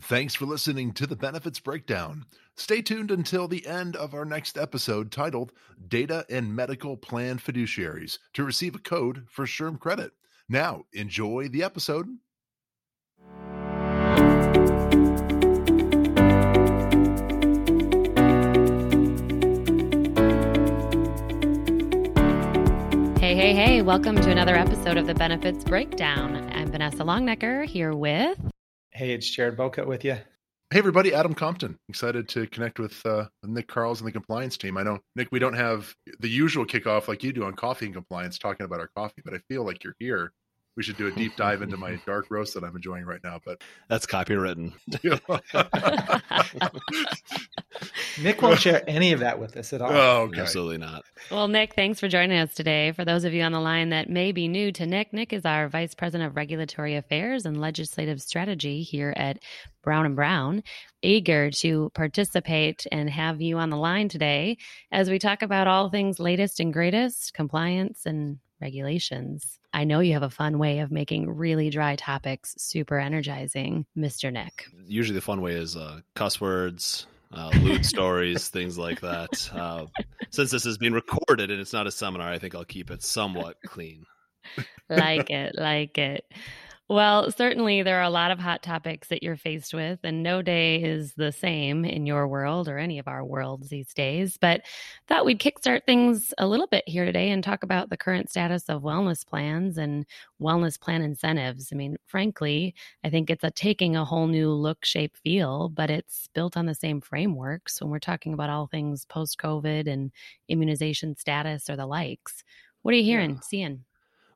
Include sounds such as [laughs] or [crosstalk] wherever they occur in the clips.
Thanks for listening to the Benefits Breakdown. Stay tuned until the end of our next episode titled Data and Medical Plan Fiduciaries to receive a code for SHRM credit. Now, enjoy the episode. Hey, hey, hey, welcome to another episode of the Benefits Breakdown. I'm Vanessa Longnecker here with. Hey, it's Jared Boca with you. Hey, everybody, Adam Compton. Excited to connect with uh, Nick Karls and the compliance team. I know, Nick, we don't have the usual kickoff like you do on coffee and compliance talking about our coffee, but I feel like you're here we should do a deep dive into my dark roast that I'm enjoying right now. But [laughs] that's copywritten. [laughs] Nick won't share any of that with us at all. Oh, okay. Absolutely not. Well, Nick, thanks for joining us today. For those of you on the line that may be new to Nick, Nick is our Vice President of Regulatory Affairs and Legislative Strategy here at Brown and Brown. Eager to participate and have you on the line today as we talk about all things latest and greatest, compliance and regulations. I know you have a fun way of making really dry topics super energizing, Mr. Nick. Usually the fun way is uh, cuss words, uh, [laughs] lewd stories, things like that. Uh, since this is being recorded and it's not a seminar, I think I'll keep it somewhat clean. like [laughs] it, like it. Well, certainly there are a lot of hot topics that you're faced with, and no day is the same in your world or any of our worlds these days. But thought we'd kickstart things a little bit here today and talk about the current status of wellness plans and wellness plan incentives. I mean, frankly, I think it's a taking a whole new look, shape, feel, but it's built on the same frameworks when we're talking about all things post COVID and immunization status or the likes. What are you hearing, yeah. seeing?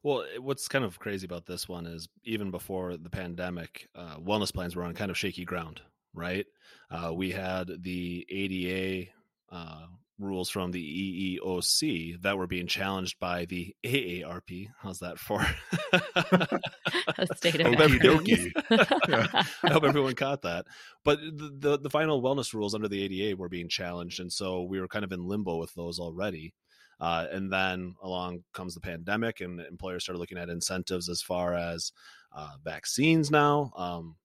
Well, what's kind of crazy about this one is even before the pandemic, uh, wellness plans were on kind of shaky ground, right? Uh, we had the ADA uh, rules from the EEOC that were being challenged by the AARP. How's that for? [laughs] A state [laughs] of yeah. I hope everyone caught that. But the, the, the final wellness rules under the ADA were being challenged, and so we were kind of in limbo with those already. Uh, and then along comes the pandemic, and employers started looking at incentives as far as uh, vaccines now. Um,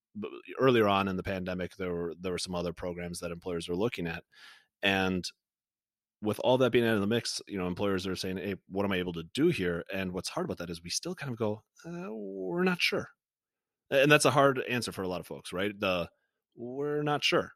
earlier on in the pandemic, there were there were some other programs that employers were looking at, and with all that being out of the mix, you know, employers are saying, "Hey, what am I able to do here?" And what's hard about that is we still kind of go, uh, "We're not sure," and that's a hard answer for a lot of folks, right? The we're not sure.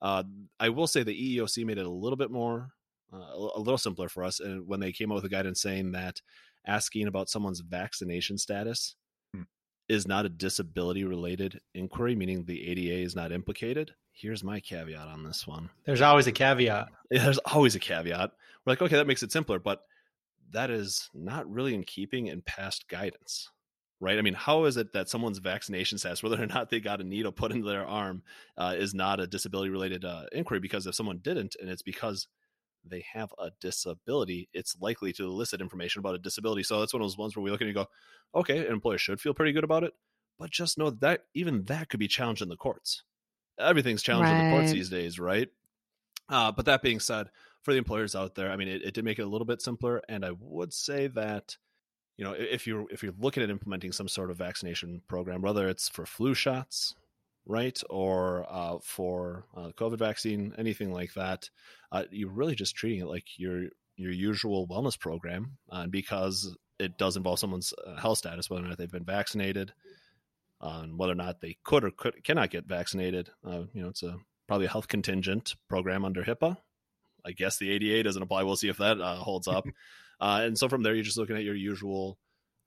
Uh, I will say the EEOC made it a little bit more uh, a little simpler for us. And when they came out with a guidance saying that asking about someone's vaccination status hmm. is not a disability related inquiry, meaning the ADA is not implicated. Here's my caveat on this one. There's always a caveat. [laughs] Yeah, there's always a caveat. We're like, okay, that makes it simpler, but that is not really in keeping in past guidance right? I mean, how is it that someone's vaccination status, whether or not they got a needle put into their arm, uh, is not a disability related uh, inquiry? Because if someone didn't, and it's because they have a disability, it's likely to elicit information about a disability. So that's one of those ones where we look and you go, okay, an employer should feel pretty good about it, but just know that even that could be challenged in the courts. Everything's challenged right. in the courts these days, right? Uh, but that being said, for the employers out there, I mean, it, it did make it a little bit simpler, and I would say that you know if you're if you're looking at implementing some sort of vaccination program, whether it's for flu shots, right? Or uh, for uh, COVID vaccine, anything like that, uh, you're really just treating it like your your usual wellness program, uh, because it does involve someone's uh, health status, whether or not they've been vaccinated, on whether or not they could or could cannot get vaccinated. Uh, you know, it's a probably a health contingent program under HIPAA. I guess the ADA doesn't apply. We'll see if that holds up. [laughs] and so from there, you're just looking at your usual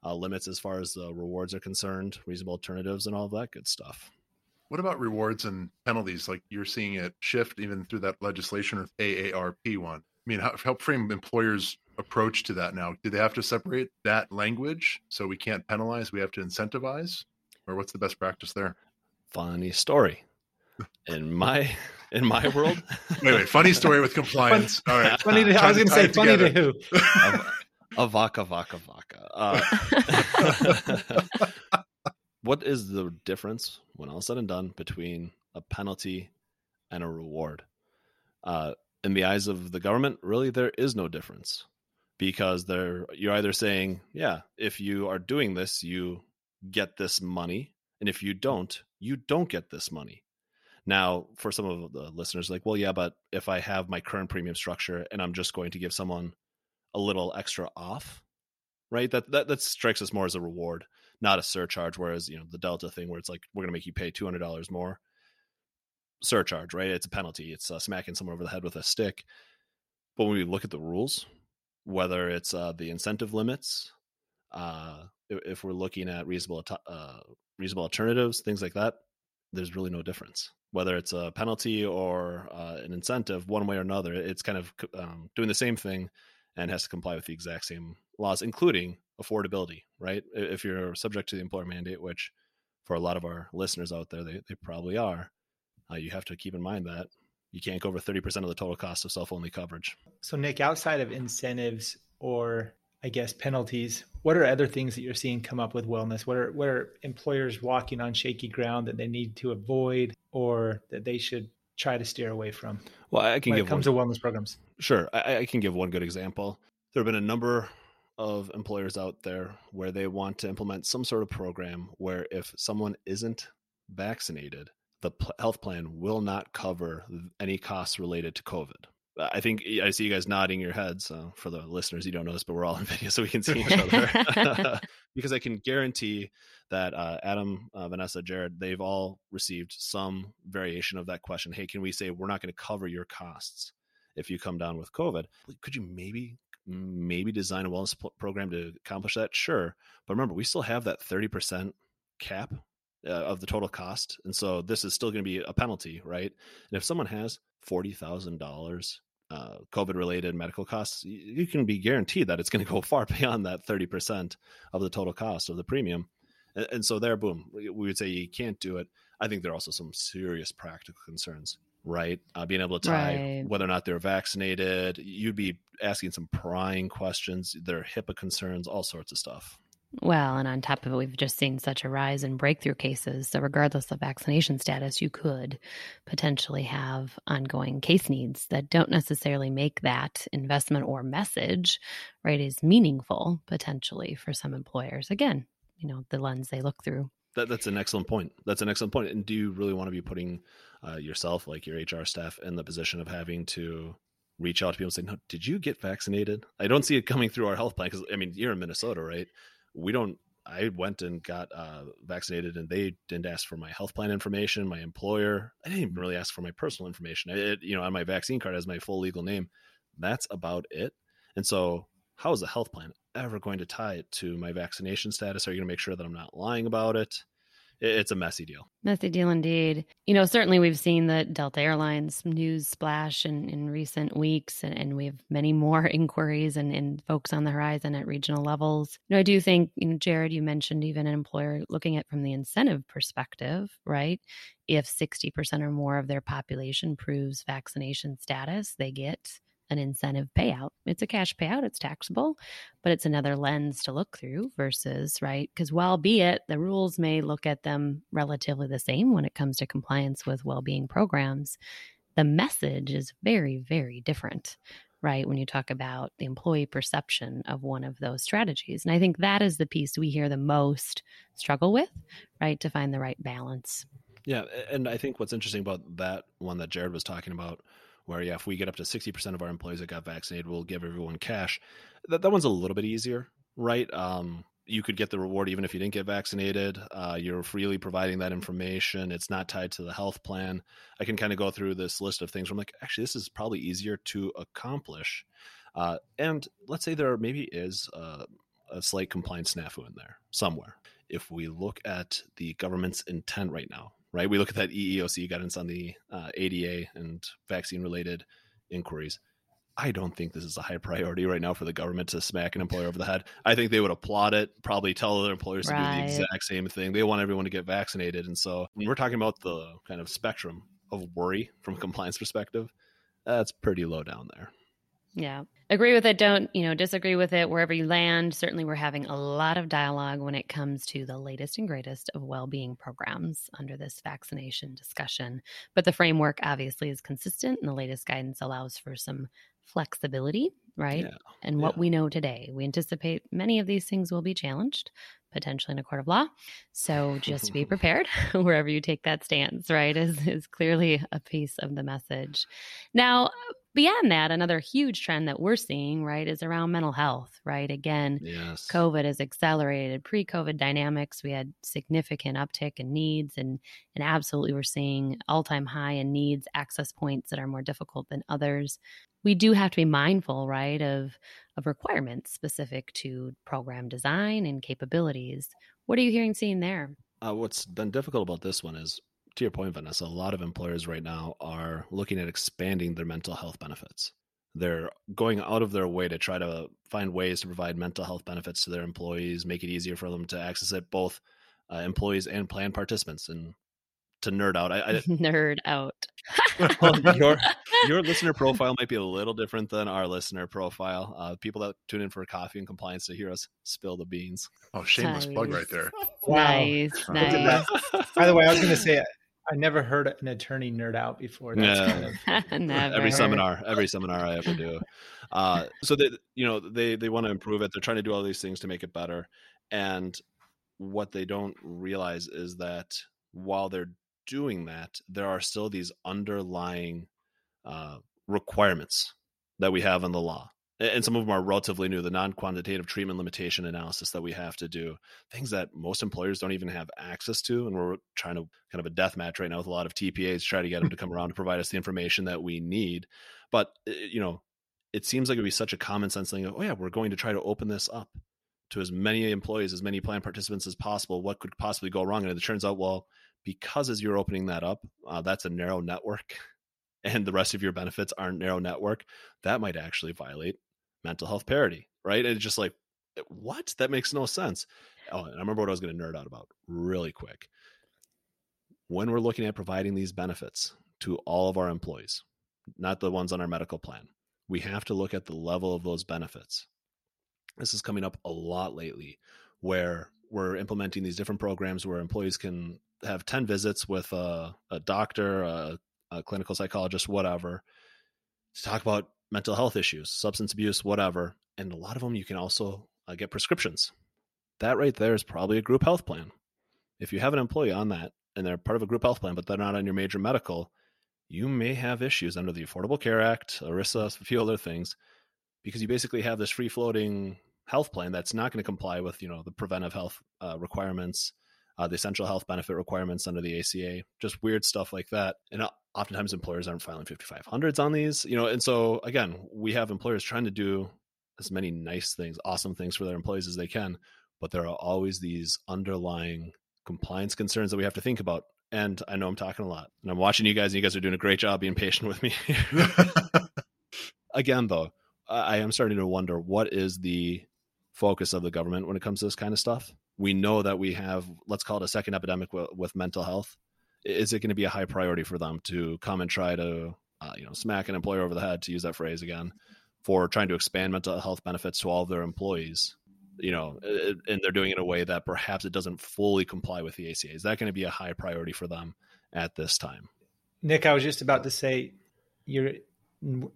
limits as far as the rewards are concerned, reasonable alternatives, and all of that good stuff. What about rewards and penalties? Like you're seeing it shift even through that legislation or AARP one. I mean, how, help frame employers' approach to that now. Do they have to separate that language so we can't penalize? We have to incentivize, or what's the best practice there? Funny story. In my [laughs] in my world, [laughs] wait, wait. Funny story with compliance. All right. Funny. To, I was going to say funny to who? a vaca, vaca, vaca. Uh, [laughs] what is the difference when all said and done between a penalty and a reward? Uh, in the eyes of the government, really, there is no difference because they're you're either saying, yeah, if you are doing this, you get this money, and if you don't, you don't get this money. Now, for some of the listeners, like, well, yeah, but if I have my current premium structure and I'm just going to give someone a little extra off, right? That that that strikes us more as a reward, not a surcharge. Whereas you know the Delta thing, where it's like we're going to make you pay two hundred dollars more, surcharge, right? It's a penalty. It's uh, smacking someone over the head with a stick. But when we look at the rules, whether it's uh, the incentive limits, uh, if we're looking at reasonable uh, reasonable alternatives, things like that, there's really no difference. Whether it's a penalty or uh, an incentive, one way or another, it's kind of um, doing the same thing and has to comply with the exact same laws, including affordability. Right? If you're subject to the employer mandate, which for a lot of our listeners out there, they, they probably are, uh, you have to keep in mind that you can't go over 30% of the total cost of self only coverage. So, Nick, outside of incentives or I guess penalties, what are other things that you're seeing come up with wellness? What are what are employers walking on shaky ground that they need to avoid or that they should try to steer away from? Well, I can when give it comes one, to wellness programs. Sure, I, I can give one good example. There have been a number of employers out there where they want to implement some sort of program where if someone isn't vaccinated, the health plan will not cover any costs related to COVID. I think I see you guys nodding your heads. So for the listeners, you don't know this, but we're all in [laughs] video, so we can see each other. [laughs] [laughs] because I can guarantee that uh, Adam, uh, Vanessa, Jared, they've all received some variation of that question. Hey, can we say we're not going to cover your costs if you come down with COVID? Could you maybe maybe design a wellness program to accomplish that? Sure, but remember, we still have that thirty percent cap uh, of the total cost. And so this is still going to be a penalty, right? And if someone has $40,000 uh, COVID related medical costs, you can be guaranteed that it's going [laughs] to go far beyond that 30% of the total cost of the premium. And, and so there, boom, we would say you can't do it. I think there are also some serious practical concerns right? Uh, being able to tie right. whether or not they're vaccinated. You'd be asking some prying questions. their HIPAA concerns, all sorts of stuff. Well, and on top of it, we've just seen such a rise in breakthrough cases. So, regardless of vaccination status, you could potentially have ongoing case needs that don't necessarily make that investment or message, right, is meaningful potentially for some employers. Again, you know, the lens they look through. That, that's an excellent point. That's an excellent point. And do you really want to be putting uh, yourself, like your HR staff, in the position of having to reach out to people and say, "No, did you get vaccinated?" I don't see it coming through our health plan because I mean, you're in Minnesota, right? we don't I went and got uh, vaccinated, and they didn't ask for my health plan information, my employer. I didn't even really ask for my personal information. It, you know, on my vaccine card as my full legal name. That's about it. And so, how is the health plan ever going to tie it to my vaccination status? Are you going to make sure that I'm not lying about it? It's a messy deal. Messy deal indeed. You know, certainly we've seen the Delta Airlines news splash in, in recent weeks, and, and we have many more [laughs] inquiries and, and folks on the horizon at regional levels. You know, I do think, you know, Jared, you mentioned even an employer looking at from the incentive perspective, right? If 60% or more of their population proves vaccination status, they get an incentive payout. It's a cash payout, it's taxable, but it's another lens to look through versus, right? Because while be it, the rules may look at them relatively the same when it comes to compliance with well being programs, the message is very, very different, right? When you talk about the employee perception of one of those strategies. And I think that is the piece we hear the most struggle with, right? To find the right balance. Yeah. And I think what's interesting about that one that Jared was talking about where yeah, if we get up to sixty percent of our employees that got vaccinated, we'll give everyone cash. That that one's a little bit easier, right? Um, you could get the reward even if you didn't get vaccinated. Uh, you're freely providing that information. It's not tied to the health plan. I can kind of go through this list of things where I'm like, actually, this is probably easier to accomplish. Uh, and let's say there maybe is a, a slight compliance snafu in there somewhere. If we look at the government's intent right now, right? We look at that EEOC guidance on the uh, ADA and vaccine related inquiries. I don't think this is a high priority right now for the government to smack an employer over the head. I think they would applaud it, probably tell other employers right. to do the exact same thing. They want everyone to get vaccinated. And so when we're talking about the kind of spectrum of worry from a compliance perspective, that's pretty low down there. Yeah. Agree with it. Don't, you know, disagree with it wherever you land. Certainly, we're having a lot of dialogue when it comes to the latest and greatest of well being programs under this vaccination discussion. But the framework obviously is consistent, and the latest guidance allows for some flexibility right? Yeah. And what Yeah. we know today. We anticipate many of these things will be challenged, potentially in a court of law. So just be [laughs] prepared [laughs] wherever you take that stance, right? Is is clearly a piece of the message. Now, beyond that, another huge trend that we're seeing, right, is around mental health, right? Again, Yes. COVID has accelerated pre-COVID dynamics. We had significant uptick in needs, and and absolutely we're seeing all-time high in needs access points that are more difficult than others. We do have to be mindful, right, of of requirements specific to program design and capabilities. What are you hearing, seeing there? Uh, what's been difficult about this one is, to your point, Vanessa, a lot of employers right now are looking at expanding their mental health benefits. They're going out of their way to try to find ways to provide mental health benefits to their employees, make it easier for them to access it, both uh, employees and plan participants. And to nerd out, I, I [laughs] Nerd out. [laughs] well, your [laughs] your listener profile might be a little different than our listener profile. Uh, people that tune in for coffee and compliance to hear us spill the beans. Oh, shameless plug right there. Nice, Look Look at nice. By the way, I was going to say I never heard an attorney nerd out before. That's Yeah. kind of [laughs] Never. every seminar every seminar i ever do uh so that you know they they want to improve it they're trying to do all these things to make it better and what they don't realize is that while they're doing that there are still these underlying uh requirements that we have in the law A- and some of them are relatively new the non-quantitative treatment limitation analysis that we have to do things that most employers don't even have access to and we're trying to kind of a death match right now with a lot of tpas to try to get them to come around to provide us the information that we need. But uh, you know it seems like it would be such a common sense thing of, oh yeah we're going to try to open this up to as many employees as many plan participants as possible what could possibly go wrong? And it turns out well because as you're opening that up uh, that's a narrow network and the rest of your benefits aren't narrow network that might actually violate mental health parity right? And it's just like eh, what? That makes no sense. Oh and i remember what i was going to nerd out about really quick. When we're looking at providing these benefits to all of our employees not the ones on our medical plan we have to look at the level of those benefits. This is coming up a lot lately where we're implementing these different programs where employees can have 10 visits with a, a doctor a, a clinical psychologist whatever to talk about mental health issues substance abuse whatever and a lot of them you can also uh, get prescriptions. That right there is probably a group health plan. If you have an employee on that and they're part of a group health plan but they're not on your major medical you may have issues under the affordable care act ERISA a few other things because you basically have this free floating health plan that's not going to comply with you know the preventive health uh, requirements uh, the essential health benefit requirements under the ACA, just weird stuff like that. And uh, oftentimes employers aren't filing 5500s on these, you know. And so again, we have employers trying to do as many nice things, awesome things for their employees as they can, but there are always these underlying compliance concerns that we have to think about. And I know I'm talking a lot, and I'm watching you guys, and you guys are doing a great job being patient with me. [laughs] again, though, I am starting to wonder what is the focus of the government when it comes to this kind of stuff. We know that we have, let's call it a second epidemic with, with mental health. Is it going to be a high priority for them to come and try to, uh, you know, smack an employer over the head, to use that phrase again, for trying to expand mental health benefits to all of their employees? You know, and they're doing it in a way that perhaps it doesn't fully comply with the ACA. Is that going to be a high priority for them at this time? Nick, I was just about to say you're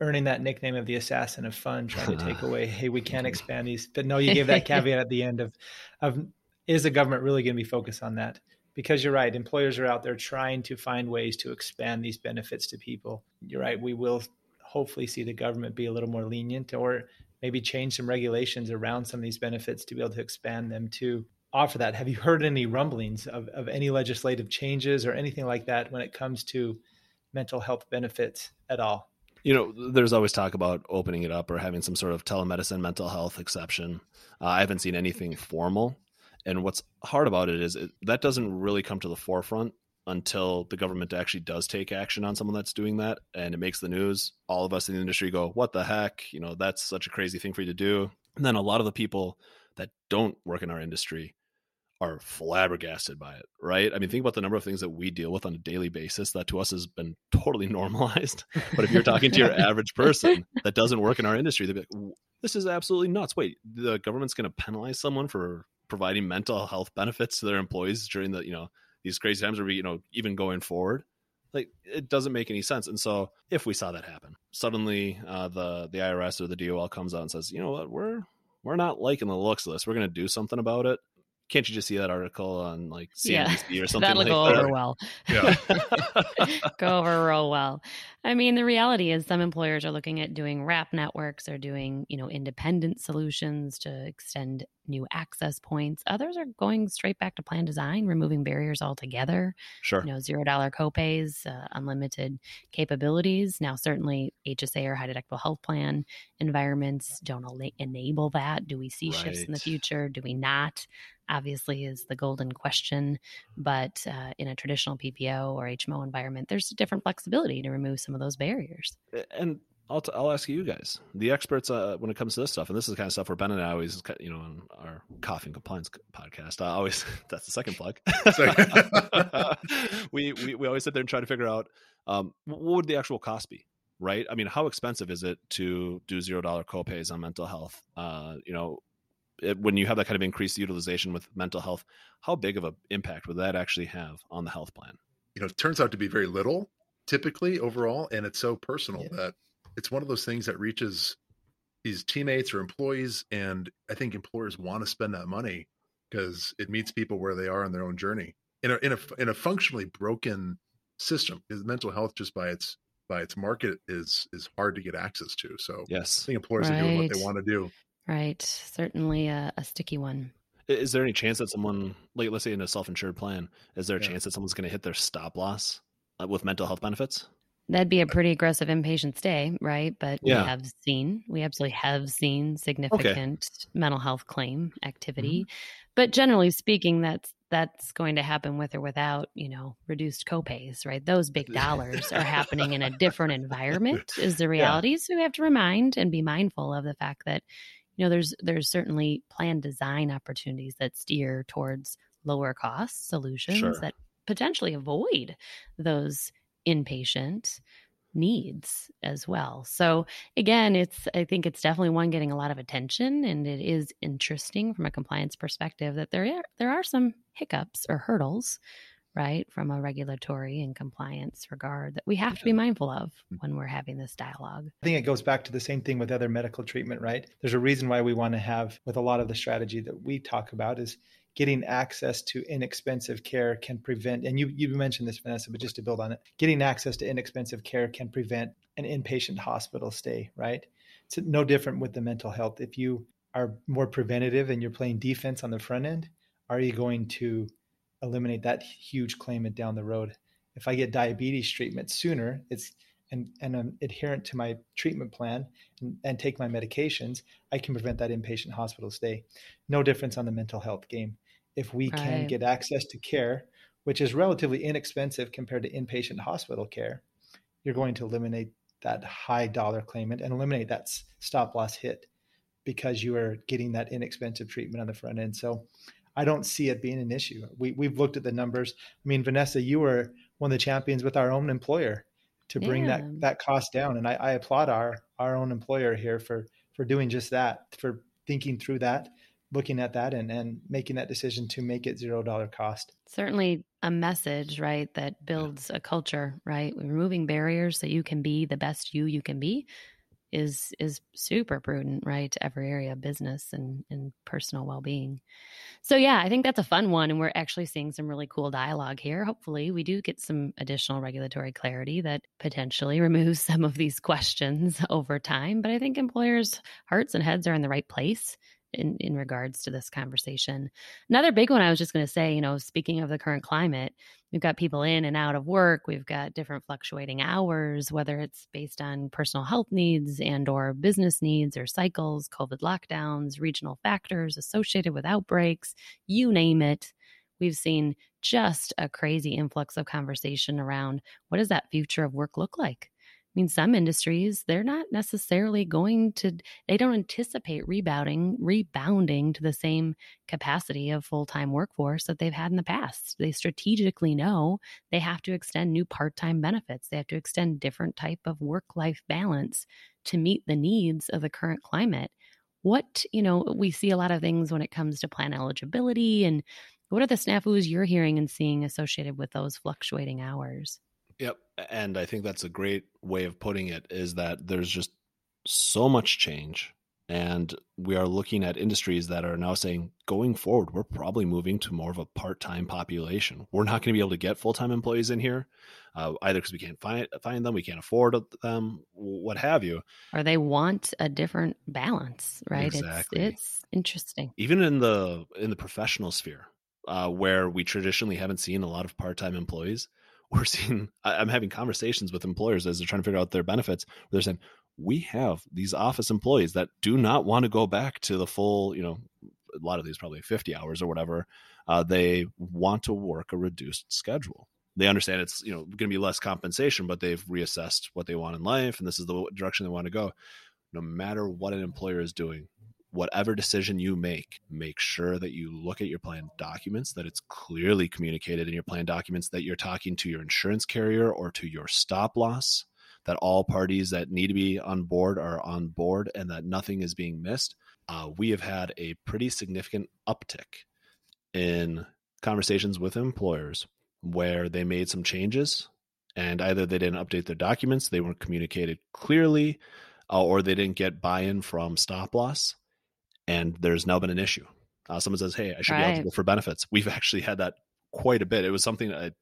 earning that nickname of the assassin of fun, trying to take [laughs] away, hey, we can't [laughs] expand these. But no, you gave that [laughs] caveat at the end of, of is the government really going to be focused on that? Because you're right, employers are out there trying to find ways to expand these benefits to people. You're right, we will hopefully see the government be a little more lenient or maybe change some regulations around some of these benefits to be able to expand them to offer that. Have you heard any rumblings of, of any legislative changes or anything like that when it comes to mental health benefits at all? you know, there's always talk about opening it up or having some sort of telemedicine mental health exception. Uh, I haven't seen anything formal. And what's hard about it is it, that doesn't really come to the forefront until the government actually does take action on someone that's doing that and it makes the news. All of us in the industry go, What the heck? You know, that's such a crazy thing for you to do. And then a lot of the people that don't work in our industry are flabbergasted by it, right? I mean, think about the number of things that we deal with on a daily basis that to us has been totally [laughs] normalized. But if you're talking to your [laughs] average person that doesn't work in our industry, they'd be like, this is absolutely nuts. Wait, the government's going to penalize someone for providing mental health benefits to their employees during the, you know, these crazy times or, you know, even going forward. like it doesn't make any sense. And so if we saw that happen suddenly uh, the the irs or the dol comes out and says you know what? We're we're not liking the looks of this. We're going to do something about it can't you just see that article on like CNBC yeah, or [laughs] something that'll like go that? over well. Yeah. [laughs] [laughs] go over real well. I mean the reality is some employers are looking at doing wrap networks or doing you know independent solutions to extend new access points. Others are going straight back to plan design removing barriers altogether sure. you know zero dollar copays uh, unlimited capabilities. Now certainly hsa or high deductible health plan environments don't al- enable that. Do we see shifts in the future? Do we not obviously is the golden question but uh, in a traditional ppo or hmo environment there's a different flexibility to remove some of those barriers and I'll, t- I'll ask you guys, the experts, uh, when it comes to this stuff, and this is the kind of stuff where Ben and I always, you know, on our coffee and compliance podcast, I always, [laughs] that's the second plug. [laughs] we, we, we always sit there and try to figure out um, what would the actual cost be, right? I mean, how expensive is it to do zero dollar copays on mental health? Uh, you know, it, when you have that kind of increased utilization with mental health, how big of an impact would that actually have on the health plan? you know, it turns out to be very little typically overall, and it's so personal Yeah. that it's one of those things that reaches these teammates or employees, and I think employers want to spend that money because it meets people where they are in their own journey in a in a in a functionally broken system. Because mental health, just by its by its market, is is hard to get access to. So I Yes. think employers are doing what they want to do. Right certainly a, a sticky one Is there any chance that someone, like let's say in a self-insured plan, is there a Yeah. chance that someone's going to hit their stop loss uh, with mental health benefits? That'd be a pretty aggressive inpatient stay, right? But Yeah. we have seen, we absolutely have seen significant mental health claim activity. Mm-hmm. But generally speaking, that's that's going to happen with or without, you know, reduced copays, right? Those big dollars are happening in a different [laughs] environment is the reality. So we have to remind and be mindful of the fact that, you know, there's there's certainly plan design opportunities that steer towards lower cost solutions Sure. that potentially avoid those inpatient needs as well. So again, it's I think it's definitely one getting a lot of attention and it is interesting from a compliance perspective that there are, there are some hiccups or hurdles right from a regulatory and compliance regard that we have to be mindful of mm-hmm. when we're having this dialogue. I think it goes back to the same thing with other medical treatment, right? There's a reason why we want to have, with a lot of the strategy that we talk about, is getting access to inexpensive care can prevent, and you, you mentioned this, Vanessa, but just to build on it, getting access to inexpensive care can prevent an inpatient hospital stay, right? It's no different with the mental health. If you are more preventative and you're playing defense on the front end, are you going to eliminate that huge claimant down the road? If I get diabetes treatment sooner, it's and, and I'm um, adherent to my treatment plan and, and take my medications, I can prevent that inpatient hospital stay. No difference on the mental health game. If we can Right. get access to care, which is relatively inexpensive compared to inpatient hospital care, you're going to eliminate that high dollar claimant and eliminate that stop loss hit because you are getting that inexpensive treatment on the front end. So I don't see it being an issue. We, we've looked at the numbers. I mean, Vanessa, you were one of the champions with our own employer to bring Yeah. that that cost down, and I, I applaud our our own employer here for for doing just that, for thinking through that, looking at that, and and making that decision to make it zero dollar cost. Certainly a message, right, that builds a culture, right? Removing barriers so you can be the best you you can be is is super prudent, right, to every area of business and, and personal well being. So yeah, I think that's a fun one. And we're actually seeing some really cool dialogue here. Hopefully we do get some additional regulatory clarity that potentially [laughs] removes some of these questions [laughs] over time. But I think employers' hearts and heads are in the right place in, in regards to this conversation. Another big one I was just going to say, you know, speaking of the current climate, we've got people in and out of work, we've got different fluctuating hours, whether it's based on personal health needs and or business needs or cycles, COVID lockdowns, regional factors associated with outbreaks, you name it. We've seen just a crazy influx of conversation around what does that future of work look like? I mean, some industries, they're not necessarily going to, they don't anticipate rebounding, rebounding to the same capacity of full-time workforce that they've had in the past. They strategically know they have to extend new part-time benefits. They have to extend different type of work-life balance to meet the needs of the current climate. What, you know, we see a lot of things when it comes to plan eligibility and what are the snafus you're hearing and seeing associated with those fluctuating hours? Yep. And I think that's a great way of putting it is that there's just so much change. And we are looking at industries that are now saying going forward, we're probably moving to more of a part time population. We're not going to be able to get full time employees in here, uh, either because we can't find, find them, we can't afford them, what have you. Or they want a different balance, right? Exactly. It's, it's interesting. Even in the in the professional sphere, uh, where we traditionally haven't seen a lot of part time employees, we're seeing i'm having conversations with employers as they're trying to figure out their benefits they're saying we have these office employees that do not want to go back to the full you know a lot of these probably 50 hours or whatever uh, they want to work a reduced schedule. They understand it's you know going to be less compensation but they've reassessed what they want in life and this is the direction they want to go. No matter what an employer is doing whatever decision you make, make sure that you look at your plan documents, that it's clearly communicated in your plan documents that you're talking to your insurance carrier or to your stop loss, that all parties that need to be on board are on board and that nothing is being missed. Uh, we have had a pretty significant uptick in conversations with employers where they made some changes and either they didn't update their documents, they weren't communicated clearly, uh, or they didn't get buy in from stop loss and there's now been an issue. Uh, someone says, "Hey, I should right. be eligible for benefits." We've [laughs] actually had that quite a bit. It was something I,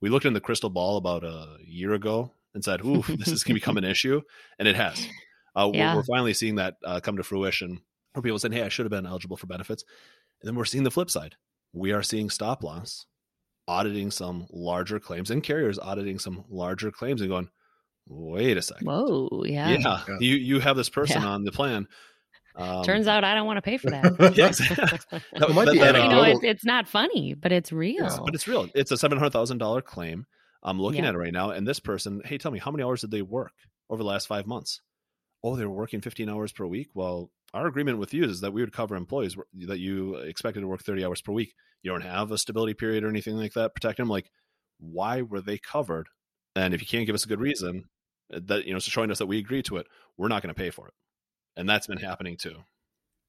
we looked in the crystal ball about a year ago and said, "Ooh, this is going to become an [laughs] issue," and it has. Uh, yeah. we're, we're, finally seeing that uh, come to fruition. Where people saying, "Hey, I should have been eligible for benefits," and then we're seeing the flip side. We are seeing stop loss auditing some larger claims and carriers auditing some larger claims and going, "Wait a second, whoa, yeah, yeah, yeah. you you have this person yeah. on the plan." Um, Turns out I don't want to pay for that. [laughs] yes, [laughs] that, might be you know, it's, it's, not funny, but it's real. Yes, but it's real. It's a seven hundred thousand dollar claim. I'm looking yeah. at it right now, and this person, hey, tell me how many hours did they work over the last five months? Oh, they were working 15 hours per week. Well, our agreement with you is that we would cover employees that you expected to work 30 hours per week. You don't have a stability period or anything like that. Protect them. Like, why were they covered? And if you can't give us a good reason, uh, that you know, so showing us that we agree to it, we're not going to pay for it and that's been happening too.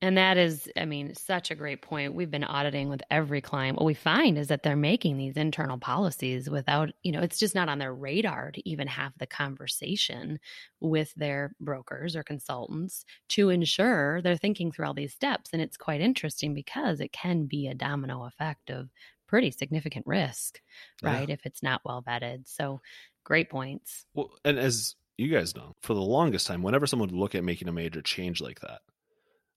And that is, I mean, such a great point. We've been auditing with every client. What we find is that they're making these internal policies without, you know, it's just not on their radar to even have the conversation with their brokers or consultants to ensure they're thinking through all these steps. And it's quite interesting because it can be a domino effect of pretty significant risk, right? Yeah. If it's not well vetted. So great points. Well, and as you guys know, for the longest time, whenever someone would look at making a major change like that,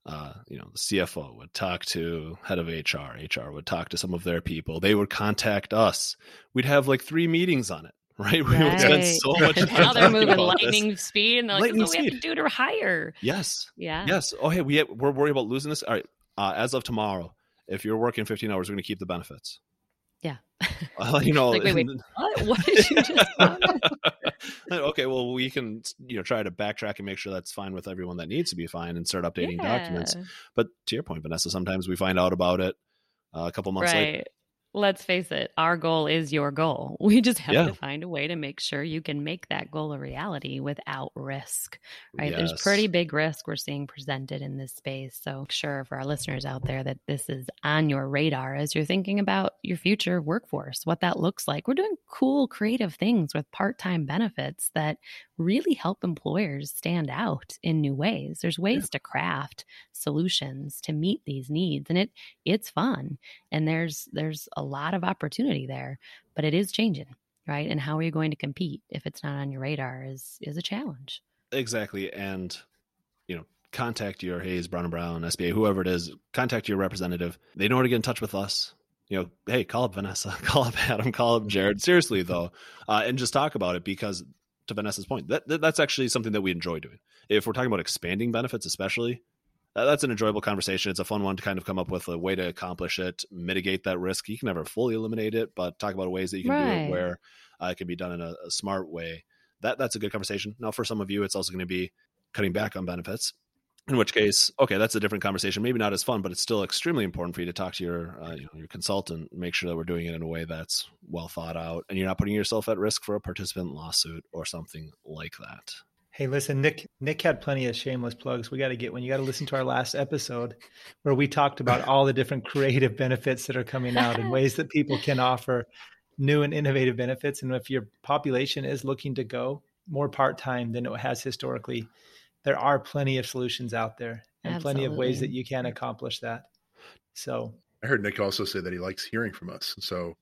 uh, you know, the CFO would talk to head of HR, HR would talk to some of their people. They would contact us. We'd have like three meetings on it, [laughs] right? We would spend so [laughs] much time. now they're moving lightning this. speed, and they're like, "What do we have to do to hire?" Yes. Yeah. Yes. Oh, hey, we have, we're worried about losing this. All right. Uh, as of tomorrow, if you're working 15 hours, we're going to keep the benefits. Yeah. [laughs] Uh, you know, like, wait, wait, what? what did you just [laughs] okay, well, we can you know try to backtrack and make sure that's fine with everyone that needs to be fine and start updating yeah. documents. But to your point, Vanessa, sometimes we find out about it uh, a couple months right. later let's face it, our goal is your goal. [laughs] We just have yeah. to find a way to make sure you can make that goal a reality without risk, right? Yes. There's pretty big risk we're seeing presented in this space. So, sure, for our listeners out there, that this is on your radar as you're thinking about your future workforce, what that looks like. We're doing cool, creative things with part time benefits that really help employers stand out in new ways. There's ways yeah. to craft solutions to meet these needs and it it's fun and there's there's a lot of opportunity there, but it is changing, right? And how are you going to compete if it's not on your radar is is a challenge. Exactly. And you know, contact your Hays, Brown and Brown, SBA, whoever it is, contact your representative. They know how to get in touch with us you know, hey, call up Vanessa, [laughs] call up Adam, call up Jared. Seriously though, uh, and just talk about it because to Vanessa's point, that, that, that's actually something that we enjoy doing. If we're talking about expanding benefits, especially, that's an enjoyable conversation. It's a fun one to kind of come up with a way to accomplish it, mitigate that risk. You can never fully eliminate it, but talk about ways that you can right. do it where uh, it can be done in a, a smart way. That that's a good conversation. Now, for some of you, it's also going to be cutting back on benefits in which case okay that's a different conversation. Maybe not as fun but it's still extremely important for you to talk to your uh, you know, your consultant make sure that we're doing it in a way that's well thought out and you're not putting yourself at risk for a participant lawsuit or something like that. Hey listen nick nick had plenty of shameless plugs. We got to get when you got to listen to our last episode where we talked about all the different [laughs] creative benefits that are coming out and ways that people can offer new and innovative benefits. And if your population is looking to go more part time than it has historically, there are plenty of solutions out there and Absolutely. plenty of ways that you can accomplish that. So I heard Nick also say that he likes hearing from us. So,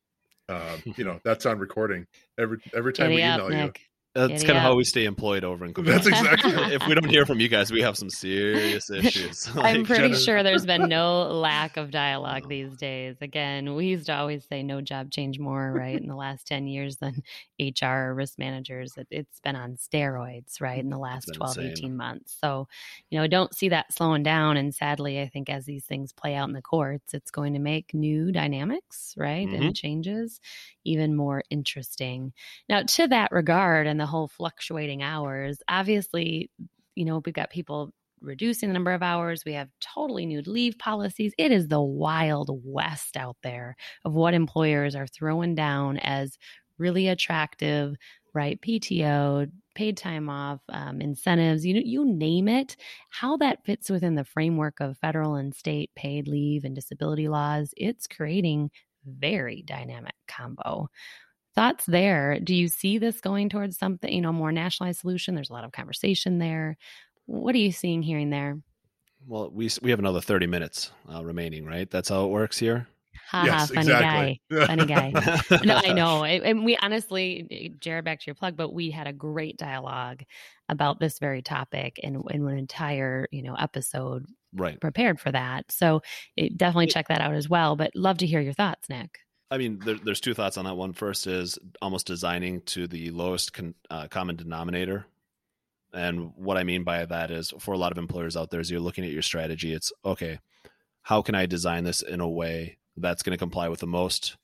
um, [laughs] you know, that's on recording every every time Giddy we email up, you. Nick. That's kind of how we stay employed over in Quebec. That's exactly. [laughs] if we don't hear from you guys, we have some serious issues. [laughs] like, I'm pretty sure there's been [laughs] no lack of dialogue these days. Again, we used to always say no job change more, right? In the last 10 years than HR risk managers. It, has been on steroids, right? In the last 12, insane. 18 months. So, you know, don't see that slowing down. And sadly, I think as these things play out in the courts, it's going to make new dynamics, right? Mm-hmm. And changes even more interesting. Now, to that regard and the whole fluctuating hours, obviously, you know, we've got people reducing the number of hours. We have totally new leave policies. It is the wild west out there of what employers are throwing down as really attractive, right? PTO, paid time off, um, incentives, you you name it. How that fits within the framework of federal and state paid leave and disability laws, it's creating very dynamic combo. Thoughts there? Do you see this going towards something, you know, more nationalized solution? There's a lot of conversation there. What are you seeing, hearing there? Well, we we have another 30 minutes uh, remaining, right? That's how it works here. Ha yes, funny exactly. guy. [laughs] Funny guy. no, I know. [laughs] And we honestly, Jared, back to your plug, but we had a great dialogue about this very topic and in an entire, you know, episode right prepared for that. So it, definitely check that out as well. But love to hear your thoughts, Nick. I mean, there, there's two thoughts on that. One first is almost designing to the lowest con, uh, common denominator. And what I mean by that is for a lot of employers out there, as you're looking at your strategy, it's okay, how can I design this in a way that's going to comply with the most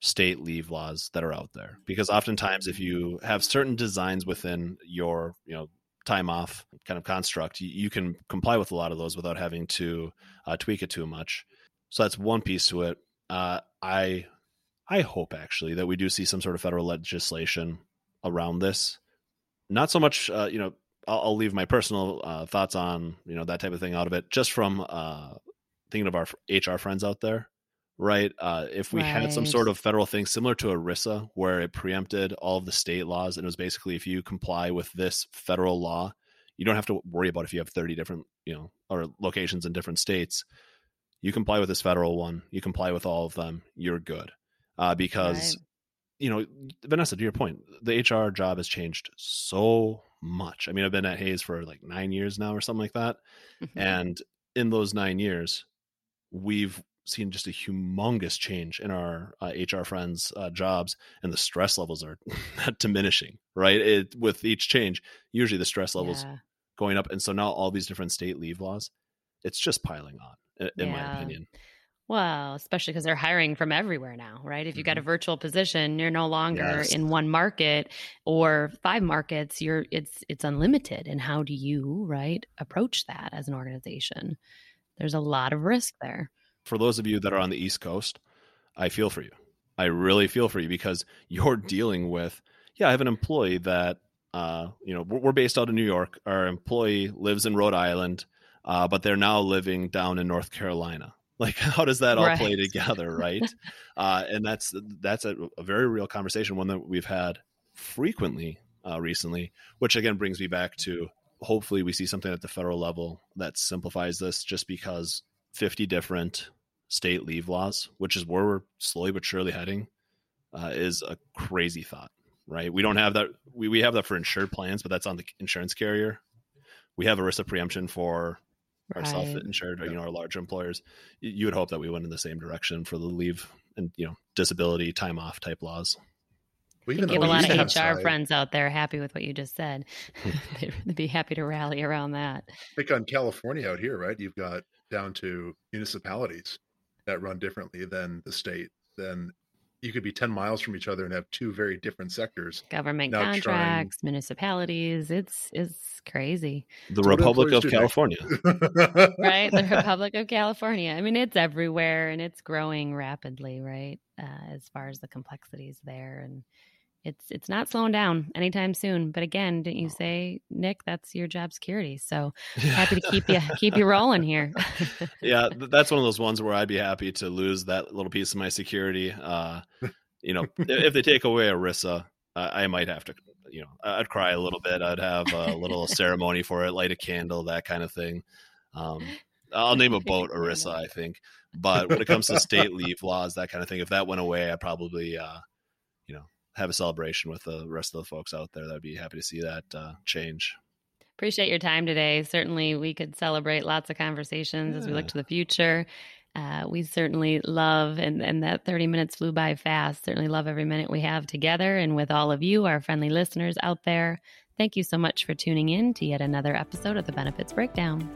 state leave laws that are out there? Because oftentimes, if you have certain designs within your, you know, time off kind of construct, you, you can comply with a lot of those without having to uh, tweak it too much. So that's one piece to it. Uh, I I hope actually that we do see some sort of federal legislation around this. Not so much, uh, you know, I'll, I'll, leave my personal uh, thoughts on you know that type of thing out of it, just from uh, thinking of our HR friends out there right? Uh, if we right. had some sort of federal thing similar to ERISA, where it preempted all of the state laws, and it was basically if you comply with this federal law, you don't have to worry about if you have 30 different, you know, or locations in different states. You comply with this federal one, you comply with all of them, you're good. Uh, because, right. you know, Vanessa, to your point, the HR job has changed so much. I mean, I've been at hays for like nine years now or something like that. Mm-hmm. And in those nine years, we've seen just a humongous change in our uh, HR friends' uh, jobs, and the stress levels are [laughs] diminishing. Right, it, with each change, usually the stress levels yeah. going up, and so now all these different state leave laws, it's just piling on, in yeah. my opinion. Well, especially because they're hiring from everywhere now, right? If you mm-hmm. got a mm-hmm. virtual position, you're no longer yes. in one market or five markets. You're it's it's unlimited. And how do you right approach that as an organization? There's a lot of risk there for those of you that are on the East Coast, I feel for you. I really feel for you because [laughs] you're dealing with, yeah, I have an employee that, uh, you know, we're based out of New York. Our employee lives in Rhode Island, uh, but they're now living down in North Carolina. Like, [laughs] how does that all right. play together, right? uh, and that's that's a, a, very real conversation, one that we've had frequently uh, recently. Which again brings me back to hopefully we see something at the federal level that simplifies this, just because 50 different state leave laws, which is where we're slowly but surely heading, uh, is a crazy thought, right? We don't have that. We, we have that for insured plans, but that's on the insurance carrier. We have a risk of preemption for our right. self-insured, or, uh, you know, our larger employers. You would hope that we went in the same direction for the leave and you know disability time off type laws. We even have a lot of HR side. friends out there happy with what you just said. [laughs] [laughs] They'd be happy to rally around that. Pick on California out here, right? You've got down to municipalities that run differently than the state. Then you could be 10 miles from each other and have two very different sectors. Government contracts, trying... municipalities. It's it's crazy. The Republic of California. right? The [laughs] Republic of California. I mean, it's everywhere and it's growing rapidly, right? Uh, as far as the complexities there. And it's it's not slowing down anytime soon. But again, didn't you say, Nick, that's your job security? So happy to keep you [laughs] keep you rolling here. yeah, that's one of those ones where I'd be happy to lose that little piece of my security. Uh, you know, if they take away uh, I might have to, you know, I'd cry a little bit. I'd have a little [laughs] ceremony for it, light a candle, that kind of thing. Um, I'll name a boat [laughs] ERISA, I think. But when it comes to state leave laws, that kind of thing, if that went away, I'd probably, uh, have a celebration with the rest of the folks out there. That'd be happy to see that uh, change. Appreciate your time today. Certainly, we could celebrate lots of conversations yeah. as we look to the future. Uh, we certainly love, and, and that 30 minutes flew by fast. Certainly love every minute we have together and with all of you, our friendly listeners out there. Thank you so much for tuning in to yet another episode of the Benefits Breakdown.